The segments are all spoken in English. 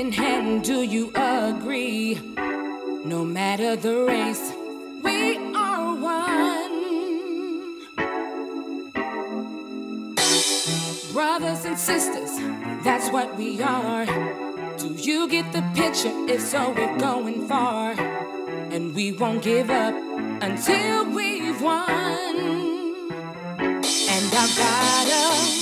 in hand. Do you agree? No matter the race, we are one. Brothers and sisters, that's what we are. Do you get the picture? If so, we're going far. And we won't give up until we've won. And I've got a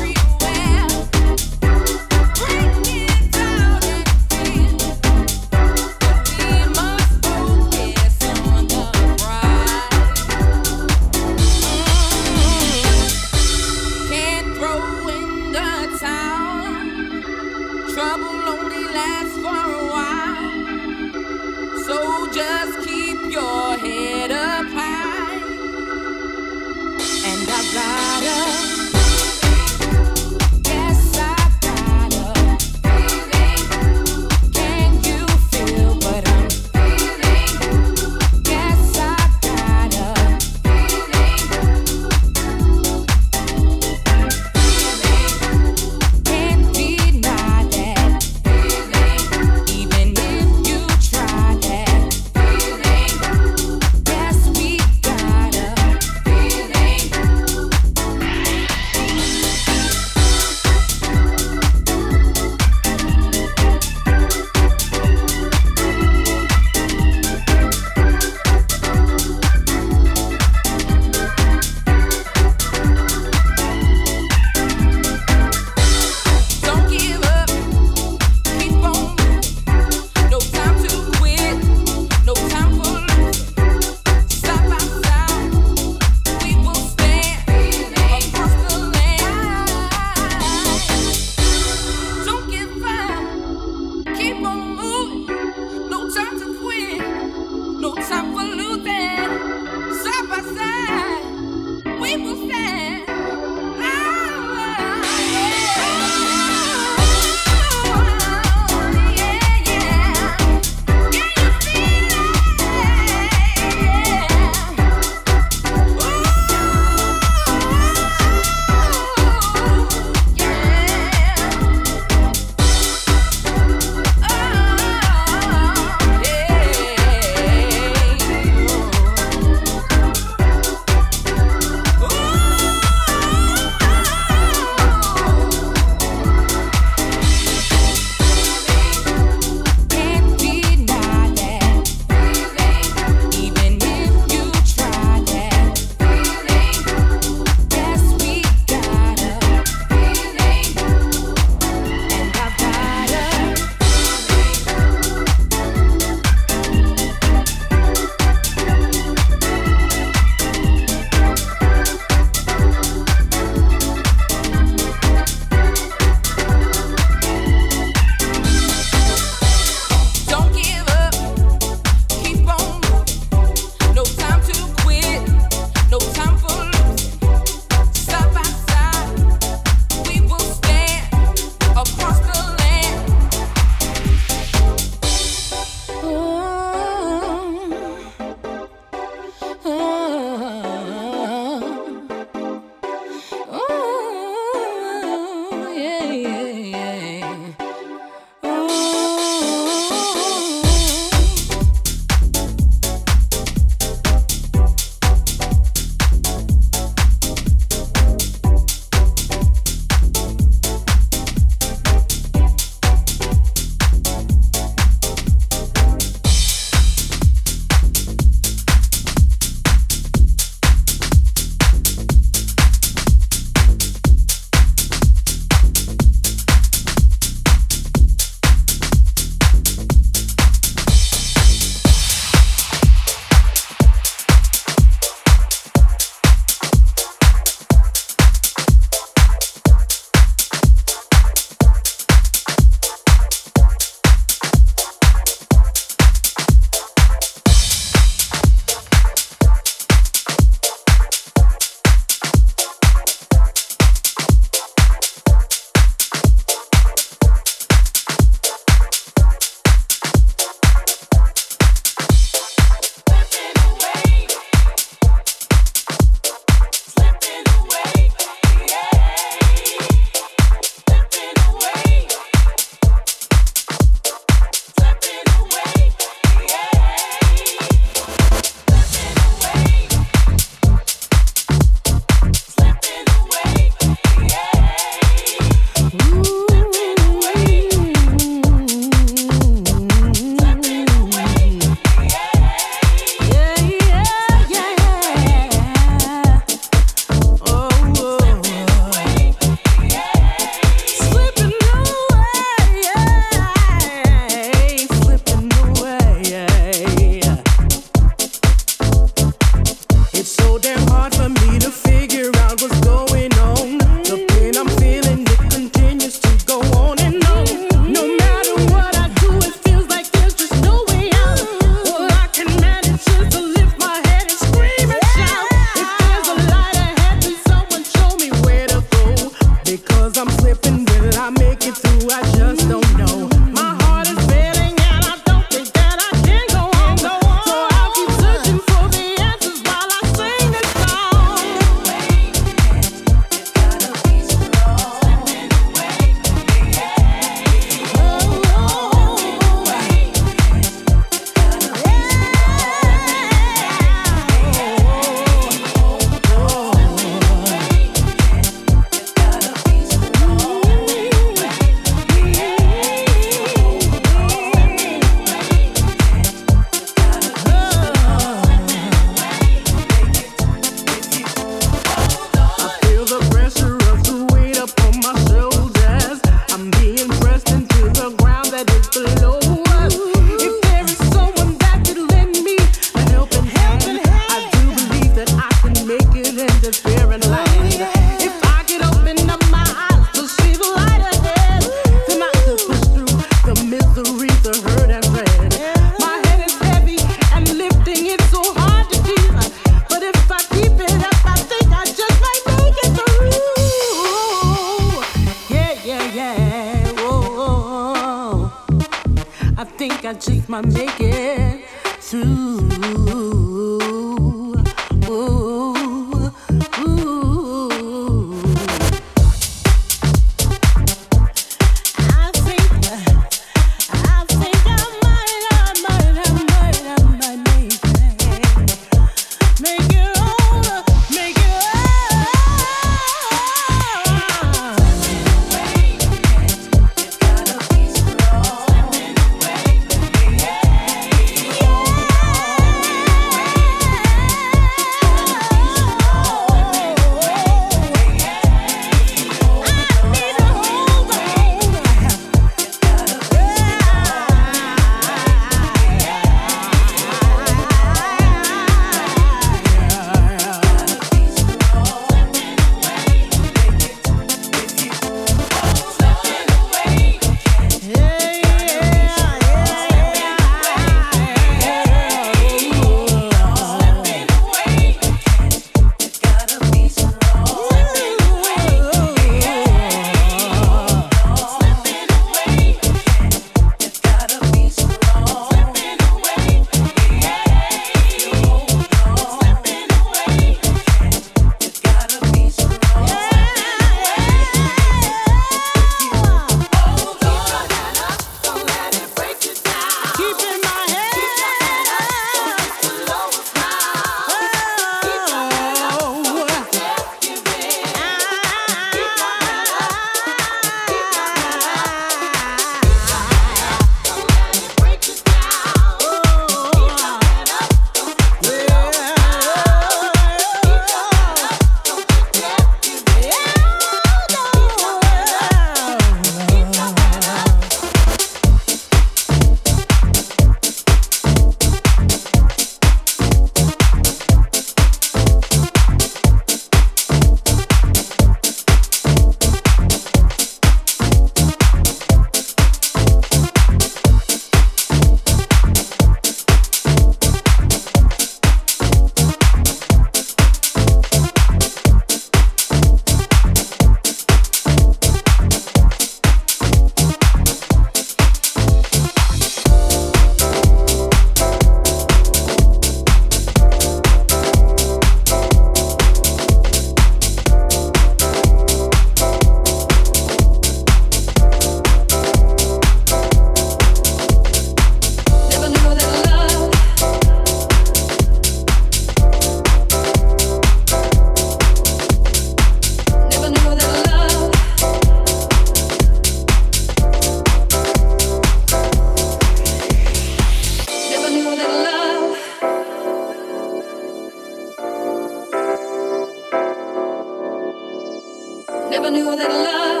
never knew that love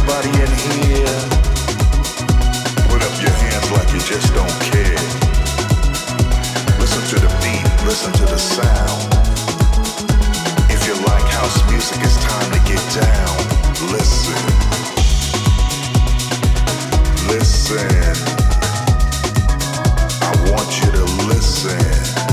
Everybody in here, put up your hands like you just don't care. Listen to the beat, listen to the sound. If you like house music, it's time to get down. Listen. Listen. I want you to listen.